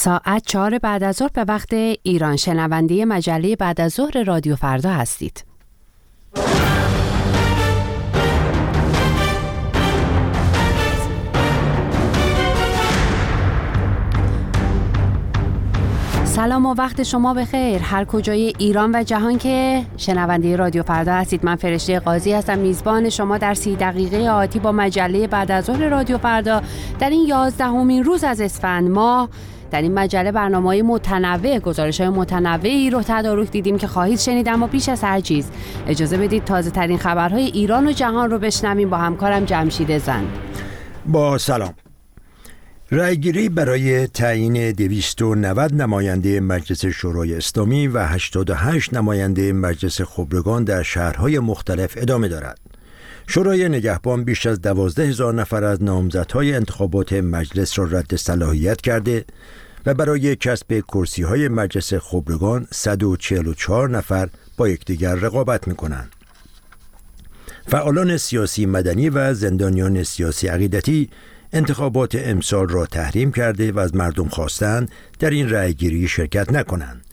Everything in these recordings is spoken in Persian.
ساعت چهار بعد از ظهر به وقت ایران. شنونده مجله بعد از ظهر رادیو فردا هستید. سلام و وقت شما بخیر. هر کجای ایران و جهان که شنونده رادیو فردا هستید. من فرشته قاضی هستم. میزبان شما در سی دقیقه آتی با مجله بعد از ظهر رادیو فردا. در این یازدهمین روز از اسفند ماه در این مجله برنامه های متنوع گزارش های متنوعی رو تدارک دیدیم که خواهید شنید اما پیش از هر چیز. اجازه بدید تازه ترین خبرهای ایران و جهان رو بشنویم. با همکارم جمشید زن. با سلام. رأیگیری برای تعیین 290 نماینده مجلس شورای اسلامی و 88 نماینده مجلس خبرگان در شهرهای مختلف ادامه دارد. شورای نگهبان بیش از دوازده هزار نفر از نامزدهای انتخابات مجلس را رد صلاحیت کرده و برای کسب کرسی های مجلس خبرگان 144 نفر با یکدیگر رقابت می کنند. فعالان سیاسی مدنی و زندانیان سیاسی عقیدتی انتخابات امسال را تحریم کرده و از مردم خواستند در این رأیگیری شرکت نکنند.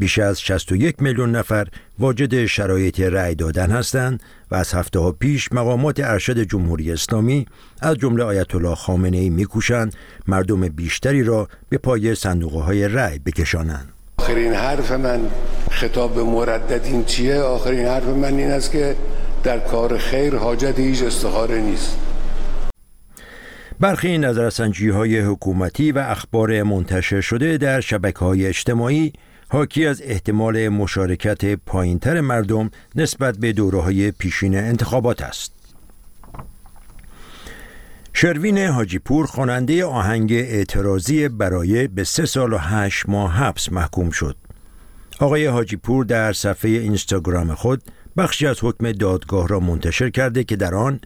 بیش از 61 میلیون نفر واجد شرایط رأی دادن هستند و از هفته ها پیش مقامات ارشد جمهوری اسلامی از جمله آیت الله خامنه ای میکوشند مردم بیشتری را به پای صندوق های رأی بکشانند. آخرین حرف من خطاب به مردد این چیه؟ آخرین حرف من این است که در کار خیر حاجت هیچ استخاره نیست. برخی نظرسنجی های حکومتی و اخبار منتشر شده در شبکه های اجتماعی حاکی از احتمال مشارکت پایینتر مردم نسبت به دوره های پیشین انتخابات است. شروین حاجیپور خواننده آهنگ اعتراضی برای به سه سال و هشت ماه حبس محکوم شد. آقای حاجیپور در صفحه اینستاگرام خود بخشی از حکم دادگاه را منتشر کرده که در آن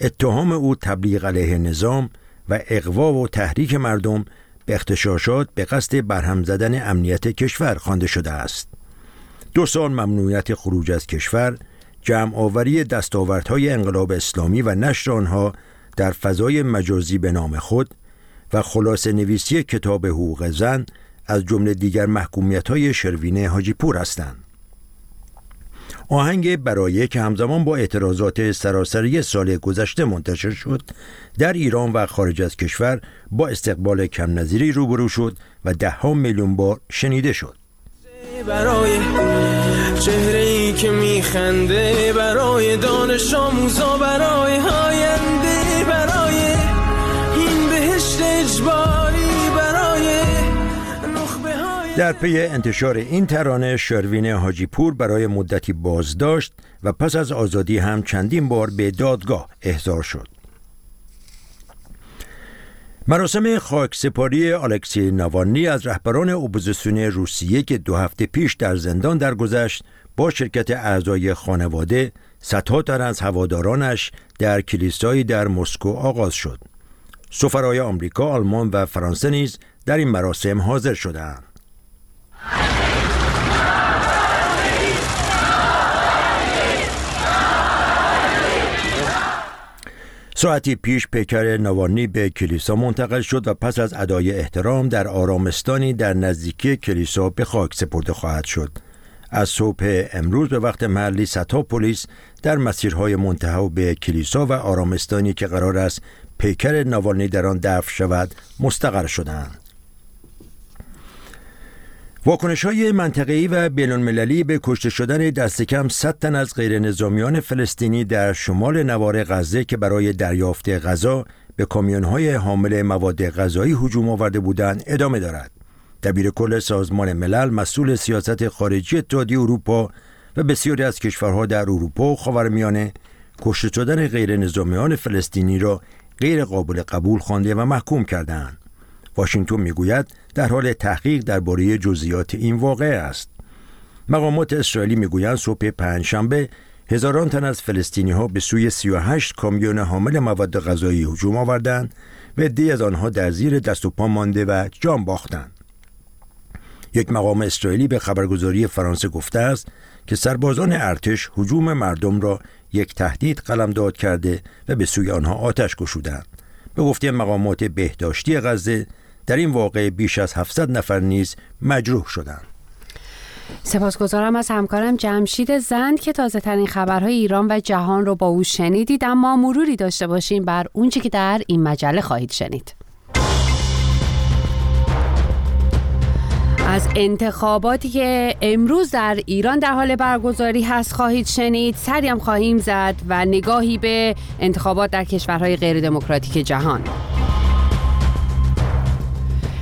اتهام او تبلیغ علیه نظام و اقوا و تحریک مردم به اختشاشات به قصد برهم زدن امنیت کشور خوانده شده است. دو سال ممنوعیت خروج از کشور، جمع آوری دستاوردهای انقلاب اسلامی و نشر آنها در فضای مجازی به نام خود و خلاص نویسی کتاب حقوق زن از جمله دیگر محکومیت های شروین حاجی پور هستند. آهنگ برایه که همزمان با اعتراضات سراسری سال گذشته منتشر شد. در ایران و خارج از کشور با استقبال کم نظیری روبرو شد و ده ها میلیون بار شنیده شد. برای چهره ای که میخنده برای دانش آموزا برای در پی انتشار این ترانه شروین حاجی پور برای مدتی بازداشت و پس از آزادی هم چندین بار به دادگاه احضار شد. مراسم خاک سپاری الکسی ناوالنی از رهبران اپوزیسیون روسیه که دو هفته پیش در زندان درگذشت با شرکت اعضای خانواده صدها تن از هوادارانش در کلیسایی در مسکو آغاز شد. سفرای آمریکا، آلمان و فرانسه نیز در این مراسم حاضر شدند. ساعتی پیش پیکر نوانی به کلیسا منتقل شد و پس از ادای احترام در آرامستانی در نزدیکی کلیسا به خاک سپرده خواهد شد. از صبح امروز به وقت محلی صدها پلیس در مسیرهای منتهی به کلیسا و آرامستانی که قرار است پیکر نوانی در آن دفن شود مستقر شدند. واکنش های منطقه‌ای و بین‌المللی به کشته شدن دست کم 100 تن از غیر نظامیان فلسطینی در شمال نوار غزه که برای دریافت غذا به های حامل مواد غذایی هجوم آورده بودند ادامه دارد. دبیر کل سازمان ملل مسئول سیاست خارجی اتحادیه اروپا و بسیاری از کشورها در اروپا و خاورمیانه کشته شدن غیر نظامیان فلسطینی را غیر قابل قبول خوانده و محکوم کردند. واشنگتن می‌گوید در حال تحقیق درباره جزئیات این واقعه است. مقامات اسرائیلی می‌گویند صبح پنجشنبه هزاران تن از فلسطینی ها به سوی 38 کامیون حامل مواد غذایی هجوم آوردند و عدهای از آنها در زیر دست و پا مانده و جان باختند. یک مقام اسرائیلی به خبرگزاری فرانسه گفته است که سربازان ارتش هجوم مردم را یک تهدید قلمداد کرده و به سوی آنها آتش گشودند. به گفته مقامات بهداشتی غزه در این واقع بیش از 700 نفر نیز مجروح شدند. سپاسگزارم از همکارم جمشید زند که تازه ترین خبرهای ایران و جهان رو با او شنیدید اما مروری داشته باشیم بر اونچه که در این مجله خواهید شنید. از انتخاباتی که امروز در ایران در حال برگزاری هست خواهید شنید سری هم خواهیم زد و نگاهی به انتخابات در کشورهای غیر دموکراتیک جهان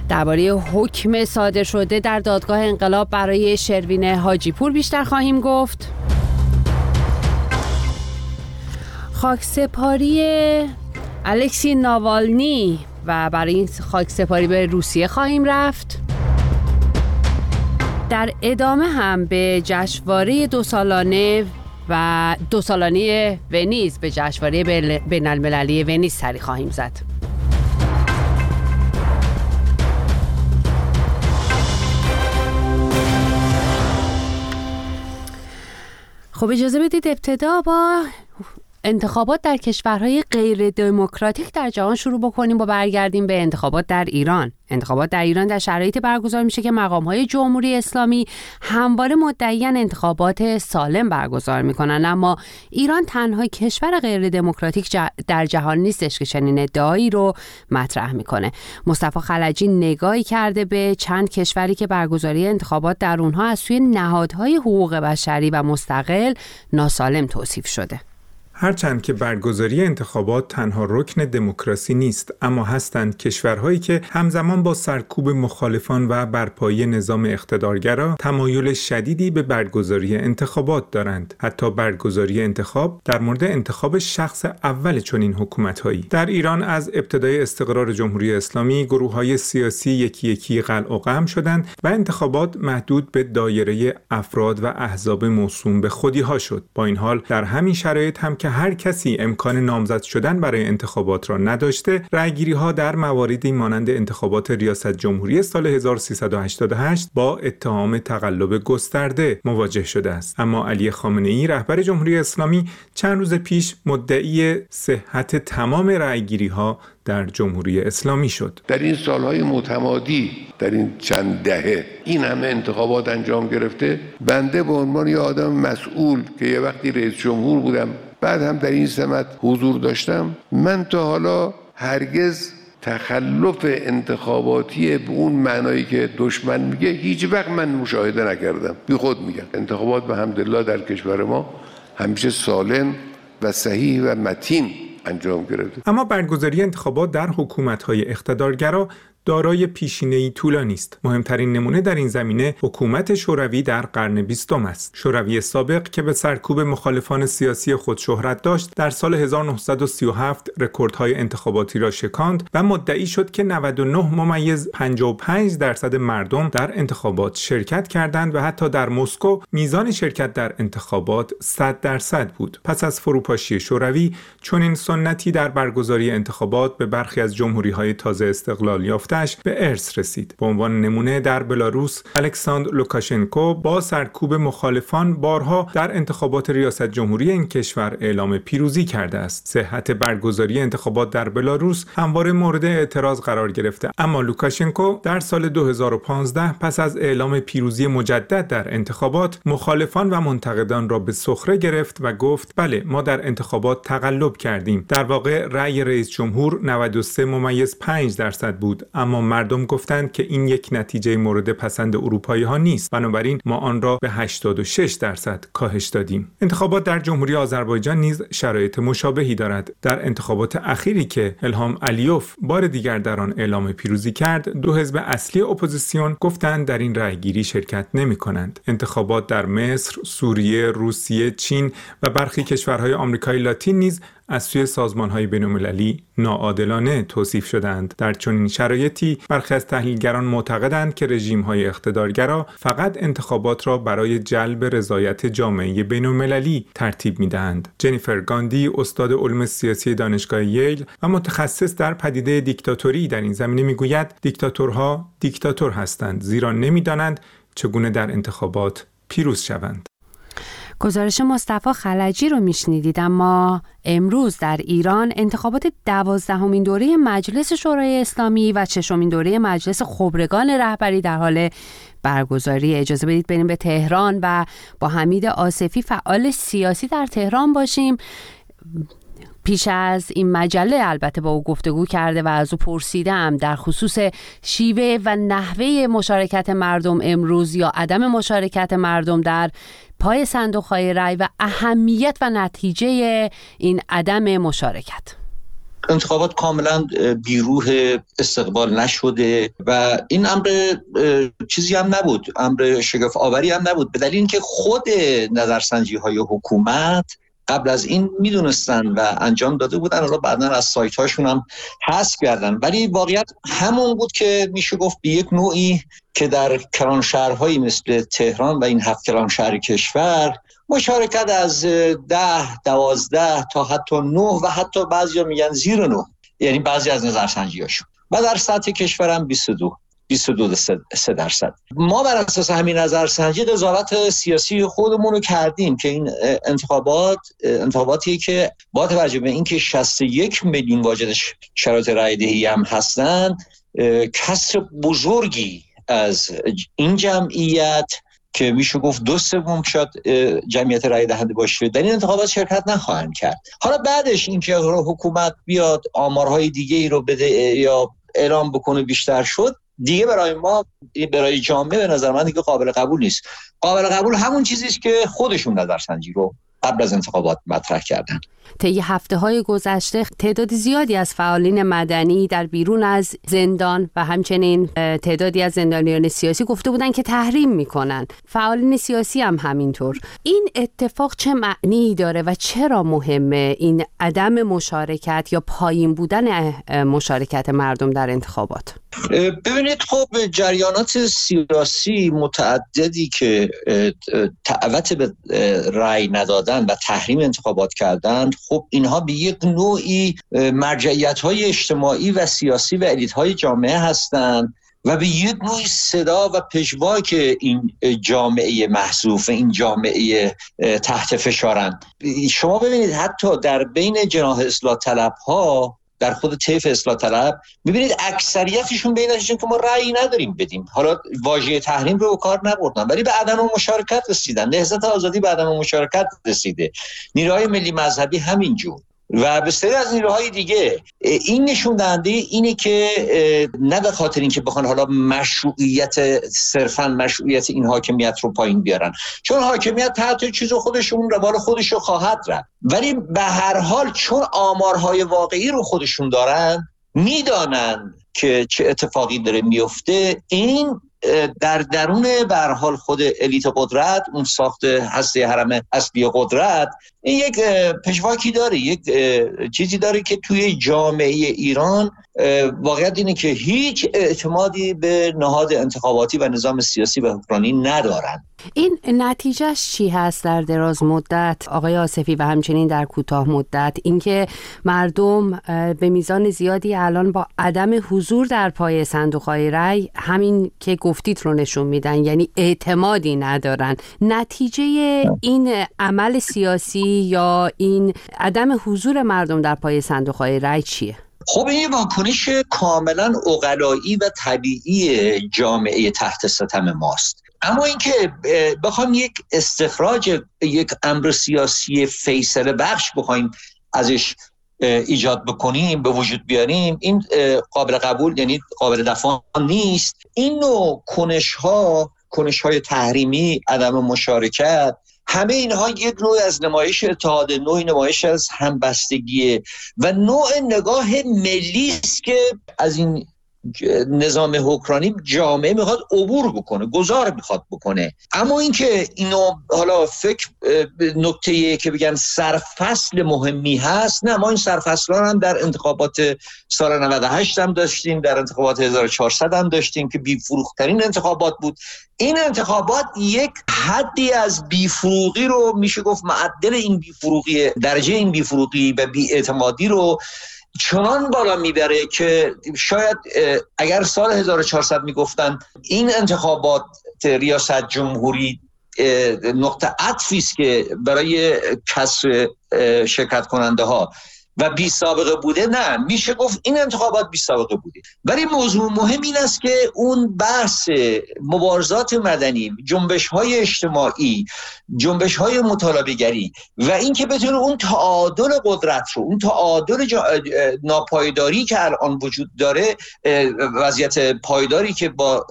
درباره حکم صادر شده در دادگاه انقلاب برای شروین حاجیپور بیشتر خواهیم گفت. خاکسپاری الکسی ناوالنی و برای این خاکسپاری به روسیه خواهیم رفت. در ادامه هم به جشنواره دو سالانه و دو سالانه ونیز به جشنواره بین المللی ونیز سری خواهیم زد. خب اجازه بدید ابتدا با انتخابات در کشورهای غیر دموکراتیک در جهان شروع بکنیم و برگردیم به انتخابات در ایران. انتخابات در ایران در شرایطی برگزار میشه که مقامهای جمهوری اسلامی همواره مدعیان انتخابات سالم برگزار می‌کنن. اما ایران تنها کشور غیر دموکراتیک در جهان نیستش که چنین ادعایی رو مطرح می‌کنه. مصطفی خلجی نگاهی کرده به چند کشوری که برگزاری انتخابات در اونها از سوی نهادهای حقوق بشری و مستقل ناسالم توصیف شده. هرچند که برگزاری انتخابات تنها رکن دموکراسی نیست اما هستند کشورهایی که همزمان با سرکوب مخالفان و برپایی نظام اقتدارگرا تمایل شدیدی به برگزاری انتخابات دارند. حتی برگزاری انتخاب در مورد انتخاب شخص اول چنین حکومتهایی. در ایران از ابتدای استقرار جمهوری اسلامی گروه های سیاسی یکی یکی قلع و قم شدند و انتخابات محدود به دایره افراد و احزاب موسوم به خودی ها شد. با این حال در همین شرایط هم که هر کسی امکان نامزد شدن برای انتخابات را نداشته رأیگیری ها در مواردی مانند انتخابات ریاست جمهوری سال 1388 با اتهام تقلب گسترده مواجه شده است. اما علی خامنه ای رهبر جمهوری اسلامی چند روز پیش مدعی صحت تمام رأیگیری ها در جمهوری اسلامی شد. در این سالهای متمادی در این چند دهه این همه انتخابات انجام گرفته بنده به عنوان یه آدم مسئول که یه وقتی رئیس جمهور بودم بعد هم در این سمت حضور داشتم. من تا حالا هرگز تخلف انتخاباتی به اون معنایی که دشمن میگه هیچ وقت من مشاهده نکردم. بی خود میگن. انتخابات به حمدالله در کشور ما همیشه سالم و صحیح و متین انجام گرفته. اما برگزاری انتخابات در حکومت‌های اقتدارگرا دارای پیشینه طولانی است. مهمترین نمونه در این زمینه حکومت شوروی در قرن بیستم است. شوروی سابق که به سرکوب مخالفان سیاسی خود شهرت داشت، در سال 1937 رکوردهای انتخاباتی را شکاند و مدعی شد که 99 ممیز 55 درصد مردم در انتخابات شرکت کردند و حتی در مسکو میزان شرکت در انتخابات 100 درصد بود. پس از فروپاشی شوروی چنین سنتی در برگزاری انتخابات به برخی از جمهوری تازه استقلال یافته به ارث رسید. به عنوان نمونه در بلاروس الکساندر لوکاشنکو با سرکوب مخالفان بارها در انتخابات ریاست جمهوری این کشور اعلام پیروزی کرده است. صحت برگزاری انتخابات در بلاروس همواره مورد اعتراض قرار گرفته. اما لوکاشنکو در سال 2015 پس از اعلام پیروزی مجدد در انتخابات مخالفان و منتقدان را به سخره گرفت و گفت بله ما در انتخابات تقلب کردیم. در واقع رأی رئیس جمهور 93 ممیز 5 درصد بود. مردم گفتند که این یک نتیجه مورد پسند اروپایی ها نیست. بنابراین ما آن را به 86 درصد کاهش دادیم. انتخابات در جمهوری آذربایجان نیز شرایط مشابهی دارد. در انتخابات اخیری که الهام علیوف بار دیگر در آن اعلام پیروزی کرد دو حزب اصلی اپوزیسیون گفتند در این رأیگیری شرکت نمی کنند. انتخابات در مصر، سوریه، روسیه، چین و برخی کشورهای آمریکای لاتین نیز از سوی سازمان های بینالمللی ناعادلانه توصیف شدند در چنین شرایطی برخی از تحلیلگران معتقدند که رژیم های اقتدارگرا فقط انتخابات را برای جلب رضایت جامعه بینالمللی ترتیب می‌دهند. جنیفر گاندی استاد علوم سیاسی دانشگاه ییل و متخصص در پدیده دیکتاتوری در این زمینه می‌گوید دیکتاتورها دیکتاتور هستند زیرا نمی‌دانند چگونه در انتخابات پیروز شوند. گزارش مصطفی خلجی رو میشنیدید اما امروز در ایران انتخابات دوازدهمین دوره مجلس شورای اسلامی و ششمین دوره مجلس خبرگان رهبری در حال برگزاری. اجازه بدید بریم به تهران و با حمید آصفی فعال سیاسی در تهران باشیم. پیش از این مجله البته با او گفتگو کرده و از او پرسیدم در خصوص شیوه و نحوه مشارکت مردم امروز یا عدم مشارکت مردم در پای صندوق های رای و اهمیت و نتیجه این عدم مشارکت. انتخابات کاملا بیروح استقبال نشده و این امر چیزی هم نبود. امر شگفت آوری هم نبود. به دلیل اینکه خود نظرسنجی های حکومت قبل از این می‌دونستن و انجام داده بودن. حالا بعدا از سایت هاشون هم حذف کردن. ولی واقعیت همون بود که میشه گفت به یک نوعی که در کلان شهرهایی مثل تهران و این هفت کلان شهر کشور مشارکت از ده دوازده تا حتی نه و حتی بعضی میگن زیر نه. یعنی بعضی از نظرسنجی هاشون و در سطح کشورم 22 22 سه درصد. ما بر اساس همین نظرسنجی قضاوت سیاسی خودمون رو کردیم که این انتخابات انتخاباتی که با توجه به اینکه 61 میلیون واجد شرایط رای دهی هم هستند کسر بزرگی از این جمعیت که میشه گفت دو سوم شاید جمعیت رای دهنده باشه در این انتخابات شرکت نخواهند کرد. حالا بعدش اینکه حکومت بیاد آمارهای دیگه ای رو بده یا اعلام بکنه بیشتر شد دیگه برای ما برای جامعه به نظر من دیگه قابل قبول نیست. قابل قبول همون چیزی که خودشون نظرسنجی رو قبل از انتخابات مطرح کردن. طی هفته های گذشته تعداد زیادی از فعالین مدنی در بیرون از زندان و همچنین تعدادی از زندانیان سیاسی گفته بودند که تحریم می‌کنن. فعالین سیاسی هم همینطور. این اتفاق چه معنی داره و چرا مهمه این عدم مشارکت یا پایین بودن مشارکت مردم در انتخابات؟ ببینید خب جریانات سیاسی متعددی که دعوت به رأی ندادن و تحریم انتخابات کردند خب اینها به یک نوعی مرجعیت های اجتماعی و سیاسی و الیت های جامعه هستند و به یک نوع صدا و پژواک این جامعه محذوف این جامعه تحت فشارند شما ببینید حتی در بین جناح اصلاح طلب ها در خود طیف اصلاح طلب می‌بینید اکثریتشون بینشون که ما رأی نداریم بدیم. حالا واژه تحریم رو کار نبردن ولی به عدم مشارکت رسیدن. نهضت آزادی به عدم مشارکت رسیده. نیروهای ملی مذهبی همینجور. و به سری از نیروهای دیگه. این نشون دهنده اینه که نه به خاطر اینکه بخوان حالا مشروعیت صرفا مشروعیت این حاکمیت رو پایین بیارن. چون حاکمیت تحت چیز خودشون روال خودش رو خواهد رفت. ولی به هر حال چون آمارهای واقعی رو خودشون دارن می‌دانند که چه اتفاقی داره میفته این در درون بر حال خود الیت قدرت اون ساخت هسته حرم اصلی قدرت این یک پشواکی داره یک چیزی داره که توی جامعه ایران واقعیت اینه که هیچ اعتمادی به نهاد انتخاباتی و نظام سیاسی و حکمرانی ندارن. این نتیجهش چی هست در دراز مدت؟ آقای آصفی و همچنین در کوتاه مدت اینکه مردم به میزان زیادی الان با عدم حضور در پای صندوق های رای همین که گفتید رو نشون میدن یعنی اعتمادی ندارن. نتیجه این عمل سیاسی یا این عدم حضور مردم در پای صندوق های رای چیه؟ خب این واکنش کاملا اقلایی و طبیعی جامعه تحت ستم ماست. اما اینکه بخوام یک استخراج یک امر سیاسی فیصله بخش بخوایم ازش ایجاد بکنیم به وجود بیاریم این قابل قبول یعنی قابل دفاع نیست. این نوع کنش ها کنش های تحریمی عدم مشارکت همه اینها یک نوع از نمایش اتحاد نوع نمایش از همبستگیه و نوع نگاه ملی است که از این نظام حکرانی جامعه می‌خواد عبور بکنه گذار می‌خواد بکنه. اما اینکه اینو حالا فکر نکته که بگن سرفصل مهمی هست نه ما این سرفصل هم در انتخابات سال 98 هم داشتیم در انتخابات 1400 هم داشتیم که بیفروخترین انتخابات بود. این انتخابات یک حدی از بیفروغی رو میشه گفت معدل این بیفروغی درجه این بیفروغی و بیاعتمادی رو چنان بالا می‌بره که شاید اگر سال 1400 می‌گفتن این انتخابات ریاست جمهوری نقطه عطفی است که برای کسر شرکت کننده ها و بی سابقه بوده نه. میشه گفت این انتخابات بی سابقه بوده. ولی موضوع مهم این است که اون بحث مبارزات مدنی جنبش های اجتماعی جنبش های مطالبه و اینکه بتونه اون تعادل قدرت رو اون تعادل ناپایداری که الان وجود داره وضعیت پایداری که با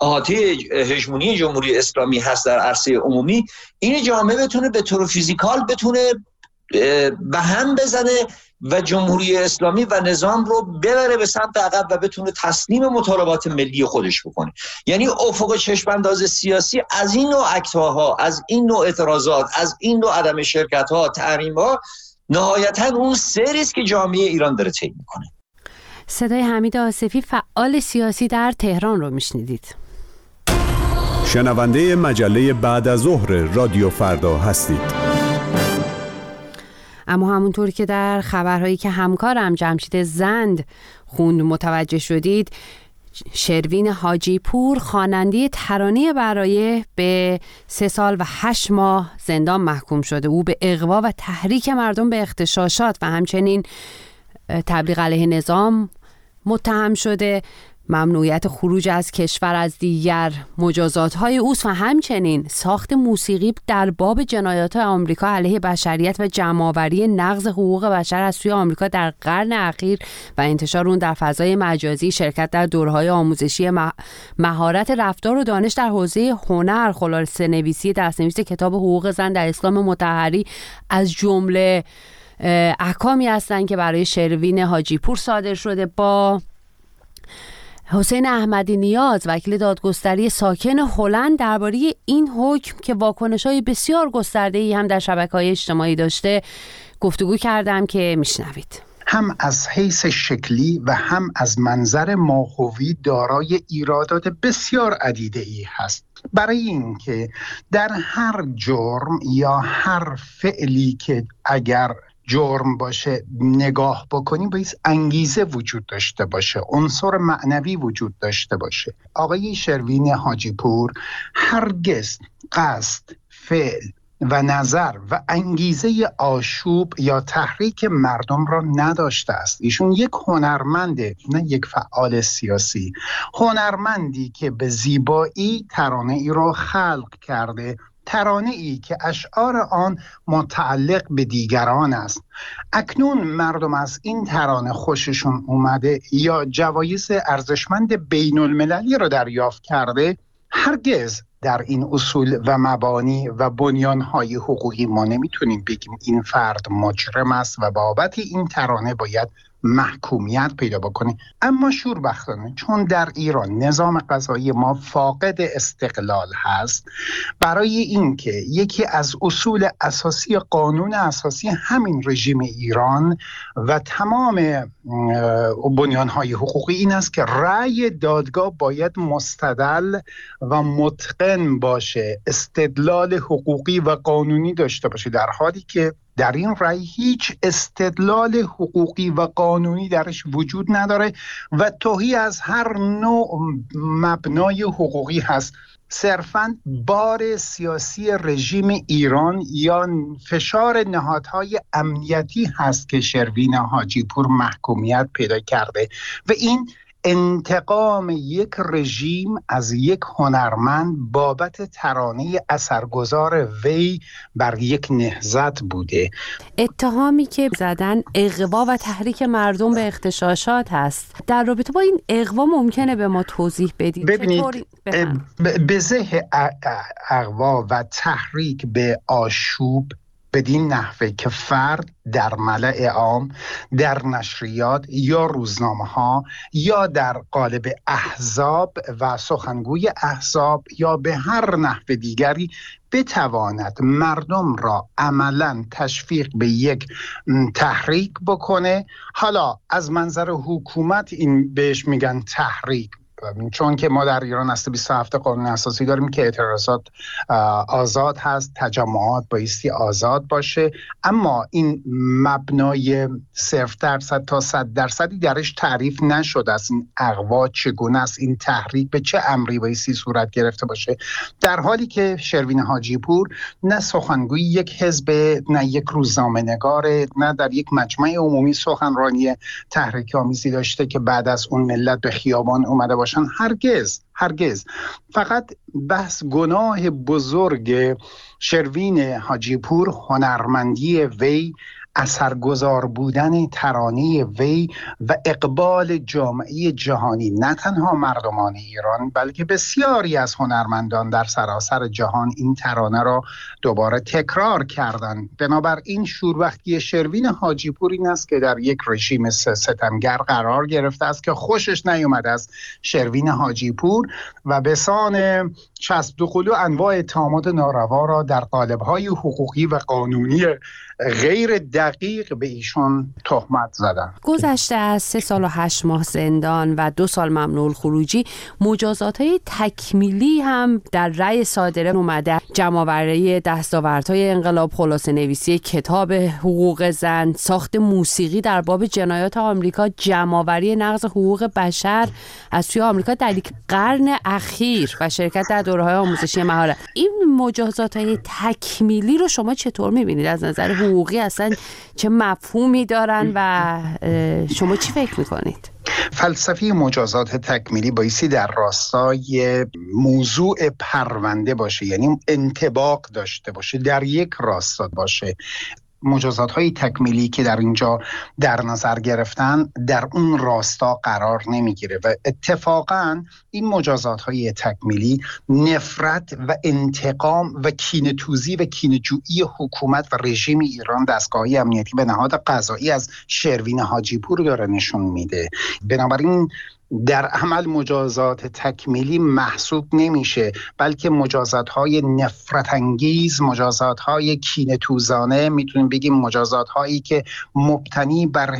احاطه هژمونی جمهوری اسلامی هست در عرصه عمومی این جامعه بتونه به طور فیزیکال بتونه به هم بزنه و جمهوری اسلامی و نظام رو ببره به سمت عقب و بتونه تسلیم مطالبات ملی خودش بکنه. یعنی افق چشمانداز سیاسی از این نوع اکتواها از این نوع اعتراضات از این نوع عدم شرکت ها تحریم ها نهایتا اون سری است که جامعه ایران داره طی می‌کنه. صدای حمید آصفی فعال سیاسی در تهران رو میشنیدید. شنونده مجله بعد از ظهر رادیو فردا هستید. اما همونطور که در خبرهایی که همکارم جمشید زند خوند متوجه شدید شروین حاجی پور خواننده ترانه برای به سه سال و هشت ماه زندان محکوم شده. او به اقوا و تحریک مردم به اختشاشات و همچنین تبلیغ علیه نظام متهم شده. ممنوعیت خروج از کشور از دیگر مجازات های اوست و همچنین ساخت موسیقی در باب جنایات آمریکا علیه بشریت و جمعآوری نقض حقوق بشر از سوی آمریکا در قرن اخیر و انتشار اون در فضای مجازی شرکت در دورهای آموزشی مهارت رفتار و دانش در حوزه هنر خلاصه نویسی دستنویس کتاب حقوق زن در اسلام متحری از جمله احکامی هستند که برای شروین حاجی پور صادر شده با حسین احمدی نیاز وکیل دادگستری ساکن هلند درباره این حکم که واکنش های بسیار گسترده ای هم در شبکه های اجتماعی داشته گفتگو کردم که میشنوید. هم از حیث شکلی و هم از منظر ماهوی دارای ایرادات بسیار عدیده ای هست. برای اینکه در هر جرم یا هر فعلی که اگر جرم باشه نگاه بکنیم باید انگیزه وجود داشته باشه عنصر معنوی وجود داشته باشه. آقای شروین حاجی پور هرگز قصد فعل و نظر و انگیزه آشوب یا تحریک مردم را نداشته است. ایشون یک هنرمنده نه یک فعال سیاسی. هنرمندی که به زیبایی ترانه ای را خلق کرده ترانه ای که اشعار آن متعلق به دیگران است. اکنون مردم از این ترانه خوششون اومده یا جوایز ارزشمند بین المللی را دریافت کرده هرگز در این اصول و مبانی و بنیانهای حقوقی ما نمی‌تونیم بگیم این فرد مجرم است و بابت این ترانه باید محکومیت پیدا بکنه. اما شوربختانه چون در ایران نظام قضایی ما فاقد استقلال هست برای اینکه یکی از اصول اساسی قانون اساسی همین رژیم ایران و تمام بنیانهای حقوقی این است که رأی دادگاه باید مستدل و متقن باشه استدلال حقوقی و قانونی داشته باشه در حالی که در این رأی هیچ استدلال حقوقی و قانونی درش وجود نداره و توهی از هر نوع مبنای حقوقی هست. صرفا بار سیاسی رژیم ایران یا فشار نهادهای امنیتی هست که شروین حاجی پور محکومیت پیدا کرده و این انتقام یک رژیم از یک هنرمند بابت ترانه اثرگذار وی بر یک نهزت بوده. اتهامی که زدن اقوا و تحریک مردم به اختشاشات هست. در رابطه با این اقوا ممکنه به ما توضیح بدید؟ ببینید به زه اقوا و تحریک به آشوب بدین نحوه که فرد در ملع عام در نشریات یا روزنامه ها یا در قالب احزاب و سخنگوی احزاب یا به هر نحو دیگری بتواند مردم را عملا تشویق به یک تحریک بکنه. حالا از منظر حکومت این بهش میگن تحریک چون که ما در ایران اصل 27 قانون اساسی داریم که اعتراضات آزاد هست تجمعات بایستی آزاد باشه. اما این مبنای صرف درصد تا صد درصدی درش تعریف نشده است. این اقوا چگونه است؟ این تحریک به چه امری بایستی صورت گرفته باشه؟ در حالی که شروین حاجی پور نه سخنگوی یک حزب نه یک روزنامه نگار نه در یک مجمع عمومی سخنرانی تحریک آمیزی داشته که بعد از اون ملت به خیابان اومده باشن. هرگز هرگز. فقط بحث گناه بزرگ شروین حاجی پور هنرمندی وی اثرگذار بودن ترانه وی و اقبال جامعه جهانی نه تنها مردمان ایران بلکه بسیاری از هنرمندان در سراسر جهان این ترانه را دوباره تکرار کردند. بنابراین شوربختی شروین حاجی پور این است که در یک رژیم ستمگر قرار گرفته است که خوشش نیومده است. شروین حاجی پور و به سان چسب دخولو انواع اتهامات ناروا را در قالب‌های حقوقی و قانونی غیر دقیق به ایشون تهمت زدن گذشته از سه سال و هشت ماه زندان و دو سال ممنوع خروجی مجازات های تکمیلی هم در رأی صادره اومده. جمعآوری دستاوردهای انقلاب خلاصه نویسی کتاب حقوق زن ساخت موسیقی در باب جنایات آمریکا جمعآوری نقض حقوق بشر. از سوی آمریکا در قرن اخیر و شرکت در دوره های آموزشی مهارت این مجازات های تکمیلی رو شما چطور می‌بینید؟ از نظر حقوقی اصلا چه مفهومی دارن و شما چی فکر می‌کنید؟ فلسفی مجازات تکمیلی بایستی در راستای موضوع پرونده باشه یعنی انتباق داشته باشه در یک راستا باشه. مجازات های تکمیلی که در اینجا در نظر گرفتن در اون راستا قرار نمی‌گیره و اتفاقا این مجازات های تکمیلی نفرت و انتقام و کینتوزی و کینجویی حکومت و رژیم ایران دستگاهی امنیتی به نهاد قضایی از شروین حاجی پور داره نشون میده. بنابراین در عمل مجازات تکمیلی محسوب نمیشه بلکه مجازات های نفرت انگیز مجازات های کینه توزانه می‌تونیم بگیم مجازات هایی که مبتنی بر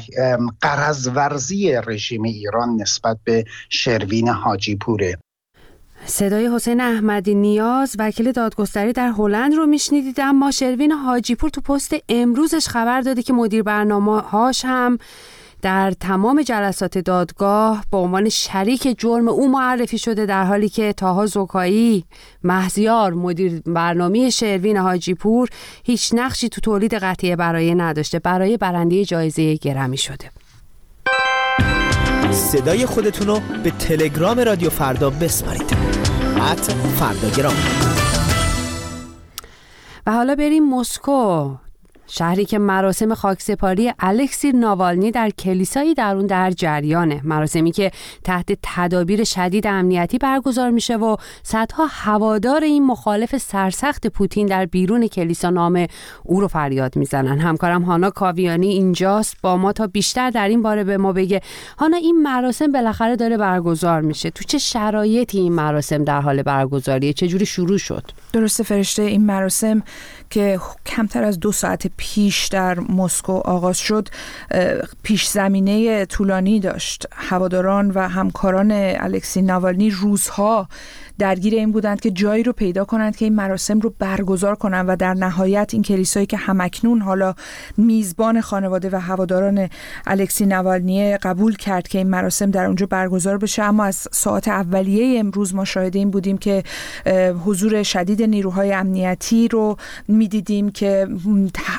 قرض ورزی رژیم ایران نسبت به شروین حاجی پوره صدای حسین احمدی نیاز وکیل دادگستری در هلند رو میشنیدید اما شروین حاجیپور تو پست امروزش خبر داده که مدیر برنامه هاش هم در تمام جلسات دادگاه به عنوان شریک جرم او معرفی شده در حالی که تاها زکایی محزیار مدیر برنامه شروین حاجی پور هیچ نقشی تو تولید قطعه برای نداشته برای برنده جایزه گرمی شده. صدای خودتون رو به تلگرام رادیو فردا بسپارید. فردا فرداگرام. و حالا بریم مسکو. شهری که مراسم خاکسپاری الکسی ناوالنی در کلیسایی در اون در جریانه. مراسمی که تحت تدابیر شدید امنیتی برگزار میشه و صدها هوادار این مخالف سرسخت پوتین در بیرون کلیسا نام او رو فریاد می‌زنن. همکارم هانا کاویانی اینجاست. با ما تا بیشتر در این باره به ما بگه. هانا این مراسم بالاخره داره برگزار میشه. تو چه شرایطی این مراسم در حال برگزاریه؟ چه جوری شروع شد؟ درسته فرشته این مراسم که کمتر از دو ساعت پیش در مسکو آغاز شد پیش زمینه طولانی داشت. هواداران و همکاران الکسی ناوالنی روزها درگیر این بودند که جایی رو پیدا کنند که این مراسم رو برگزار کنند و در نهایت این کلیسایی که همکنون حالا میزبان خانواده و هواداران الکسی نوالنی قبول کرد که این مراسم در اونجا برگزار بشه اما از ساعت اولیه امروز ما شاهد این بودیم که حضور شدید نیروهای امنیتی رو می‌دیدیم که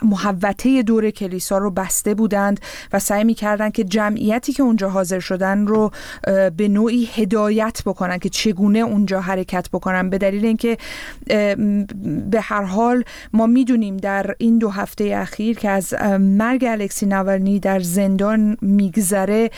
محوطه دور کلیسا رو بسته بودند و سعی می‌کردند که جمعیتی که اونجا حاضر شدن رو به نوعی هدایت بکنن که چگونه اونجا حرکت بکنم. به دلیل اینکه به هر حال ما می‌دونیم در این دو هفته اخیر که از مرگ الکسی ناولنی در زندان میگذره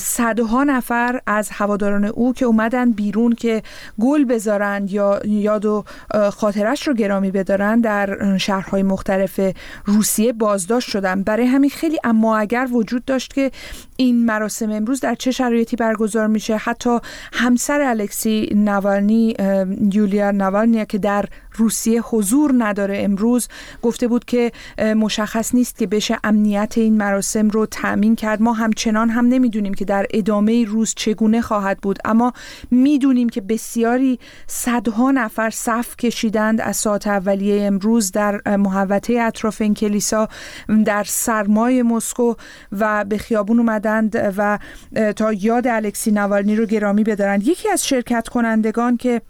صدها نفر از هواداران او که اومدن بیرون که گل بذارند یا یاد و خاطرش رو گرامی بدارن در شهرهای مختلف روسیه بازداشت شدن. برای همین خیلی اما اگر وجود داشت که این مراسم امروز در چه شرایطی برگزار میشه حتی همسر الکسی نوالنی یولیا نوالنیا که در روسیه حضور نداره امروز. گفته بود که مشخص نیست که بشه امنیت این مراسم رو تأمین کرد. ما همچنان هم نمی‌دونیم که در ادامه روز چگونه خواهد بود. اما می‌دونیم که بسیاری صدها نفر صف کشیدند از ساعت اولیه امروز در محوطه اطراف این کلیسا در سرمای مسکو و به خیابون اومدند و تا یاد الکسی نوالنی رو گرامی بدارند. یکی از شرکت کنندگان که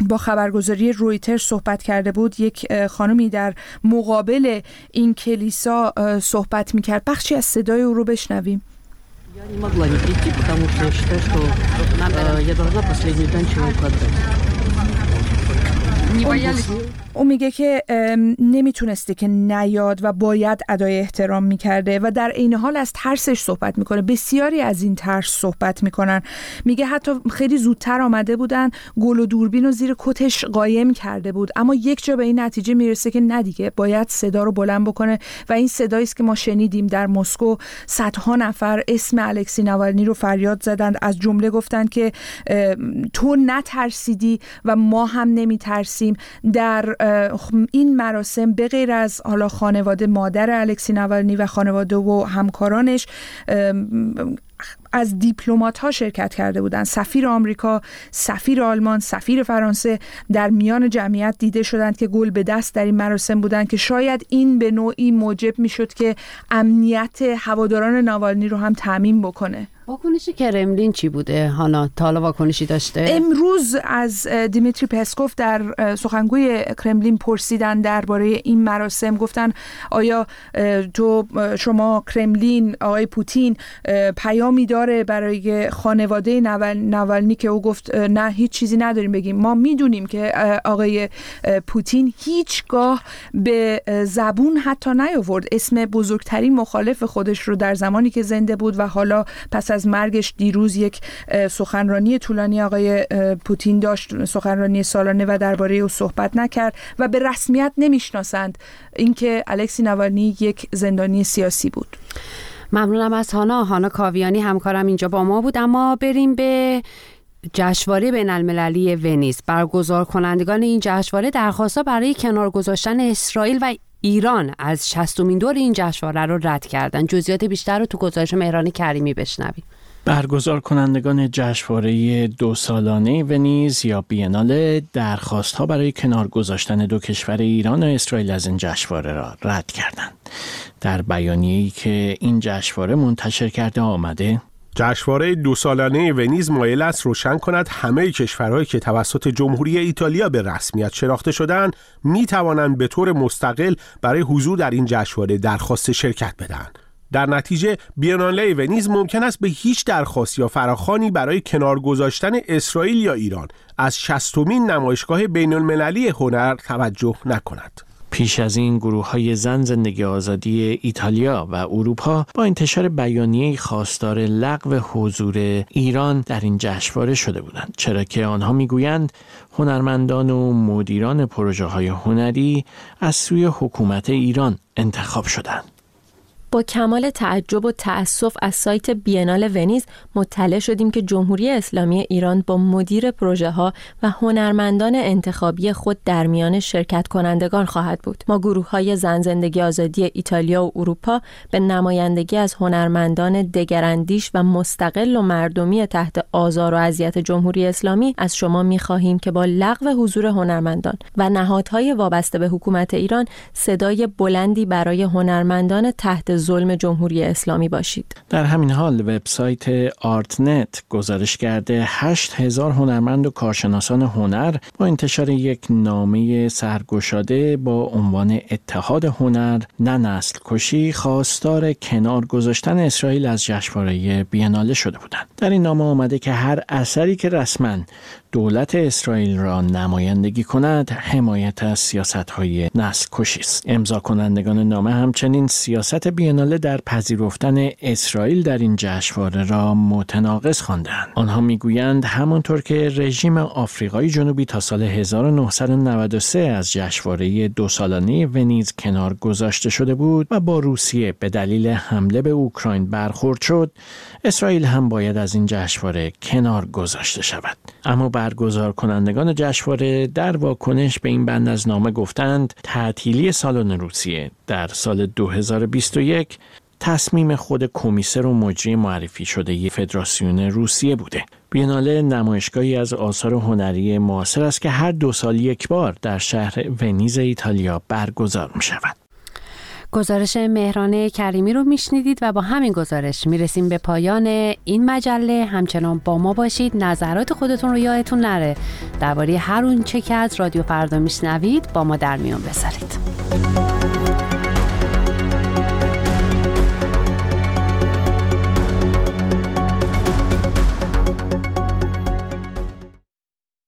با خبرگزاری رویتر صحبت کرده بود یک خانمی در مقابل این کلیسا صحبت میکرد بخشی از صدای او رو بشنویم Я не могла не прийти, потому что я считаю, что я должна последний танчевый Не او میگه. که نمی‌تونسته که نیاد و باید ادای احترام می‌کرده و در عین حال از ترسش صحبت می‌کنه. بسیاری از این ترس صحبت می‌کنن. میگه حتی خیلی زودتر آمده بودن گل و دوربین و زیر کتش قایم کرده بود. اما یک جا به این نتیجه می‌رسه که ندیگه باید صدا رو بلند بکنه و این صدایی است که ما شنیدیم در مسکو. صدها نفر اسم الکسی نوالنی رو فریاد زدند. از جمله گفتند که تو نترسیدی و ما هم نمیترسیم. در این مراسم به غیر از حالا خانواده مادر الکسی نوالنی و خانواده و همکارانش از دیپلمات ها شرکت کرده بودند سفیر آمریکا سفیر آلمان سفیر فرانسه در میان جمعیت دیده شدند که گل به دست در این مراسم بودند که شاید این به نوعی موجب می‌شد که امنیت هواداران ناوالنی رو هم تعمین بکنه. واکنش کرملین چی بوده؟ حالا تا حالا واکنشی داشته؟ امروز از دیمیتری پسکوف در سخنگوی کرملین پرسیدن درباره این مراسم گفتن آیا تو شما کرملین آقای پوتین پیامی داره برای خانواده نوالنی که او گفت نه هیچ چیزی نداریم بگیم. ما می‌دونیم که آقای پوتین هیچگاه به زبون حتی نیاورد. اسم بزرگترین مخالف خودش رو در زمانی که زنده بود و حالا پس از مرگش دیروز یک سخنرانی طولانی آقای پوتین داشت سخنرانی سالانه و درباره او صحبت نکرد و به رسمیت نمی‌شناسند. اینکه الکسی نوالنی یک زندانی سیاسی بود. ممنونم از هانا. هانا کاویانی همکارم اینجا با ما بود. اما بریم به جشنواره بین المللی ونیز. برگزار کنندگان این جشنواره درخواست برای کنار گذاشتن اسرائیل و ایران از شستمین دور این جشنواره رو رد کردن جزئیات بیشتر رو تو گزارش مهران کریمی بشنویم برگزار کنندگان جشنواره دو سالانه ونیز یا بینال درخواست ها برای کنار گذاشتن دو کشور ایران و اسرائیل از این جشنواره را رد کردند. در بیانیه‌ای که این جشنواره منتشر کرده آمده جشنواره دو سالانه ونیز مایل است روشن کند همه کشورهایی که توسط جمهوری ایتالیا به رسمیت شناخته شدند می توانند به طور مستقل برای حضور در این جشنواره درخواست شرکت بدهند. در نتیجه بیاناله ونیز ممکن است به هیچ درخواست یا فراخانی برای کنار گذاشتن اسرائیل یا ایران از شستمین نمایشگاه بین المللی هنر توجه نکند. پیش از این گروه های زن زندگی آزادی ایتالیا و اروپا با انتشار بیانیه خواستار لغو حضور ایران در این جشنواره شده بودند چرا که آنها می‌گویند هنرمندان و مدیران پروژه های هنری از سوی حکومت ایران انتخاب شدند. با کمال تعجب و تأسف از سایت بینال ونیز مطلع شدیم که جمهوری اسلامی ایران با مدیر پروژه ها و هنرمندان انتخابی خود در میان شرکت کنندگان خواهد بود. ما گروه های زن زندگی آزادی ایتالیا و اروپا به نمایندگی از هنرمندان دگراندیش و مستقل و مردمی تحت آزار و اذیت جمهوری اسلامی از شما می خواهیم که با لغو حضور هنرمندان و نهادهای وابسته به حکومت ایران صدای بلندی برای هنرمندان تحت ظلم جمهوری اسلامی باشید. در همین حال وبسایت آرتنت گزارش کرده 8000 هنرمند و کارشناسان هنر با انتشار یک نامه سرگشاده با عنوان اتحاد هنر نه نسل کشی خواستار کنار گذاشتن اسرائیل از جشنواره بیناله شده بودند. در این نامه آمده که هر اثری که رسما دولت اسرائیل را نمایندگی کند حمایت از سیاست های نسل کشی است. امضا کنندگان نامه همچنین سیاست بیناله در پذیرفتن اسرائیل در این جشنواره را متناقض خواندند آنها می‌گویند همانطور که رژیم آفریقای جنوبی تا سال 1993 از جشنواره دو سالانه ونیز کنار گذاشته شده بود و با روسیه به دلیل حمله به اوکراین برخورد شد اسرائیل هم باید از این جشنواره کنار گذاشته شود. اما برگزار کنندگان جشنواره در واکنش به این بند از نامه گفتند تعطیلی سالن روسیه در سال 2021 تصمیم خود کمیسر و مجری معرفی شده ی فدراسیون روسیه بوده. بیناله نمایشگاهی از آثار هنری معاصر است که هر دو سال یک بار در شهر ونیز ایتالیا برگزار می شود. گزارش مهران کریمی رو میشنیدید و با همین گزارش می‌رسیم به پایان این مجله. همچنان با ما باشید. نظرات خودتون رو یادتون نره. درباره هر اون چه که از رادیو فردا میشنوید با ما در میان بذارید.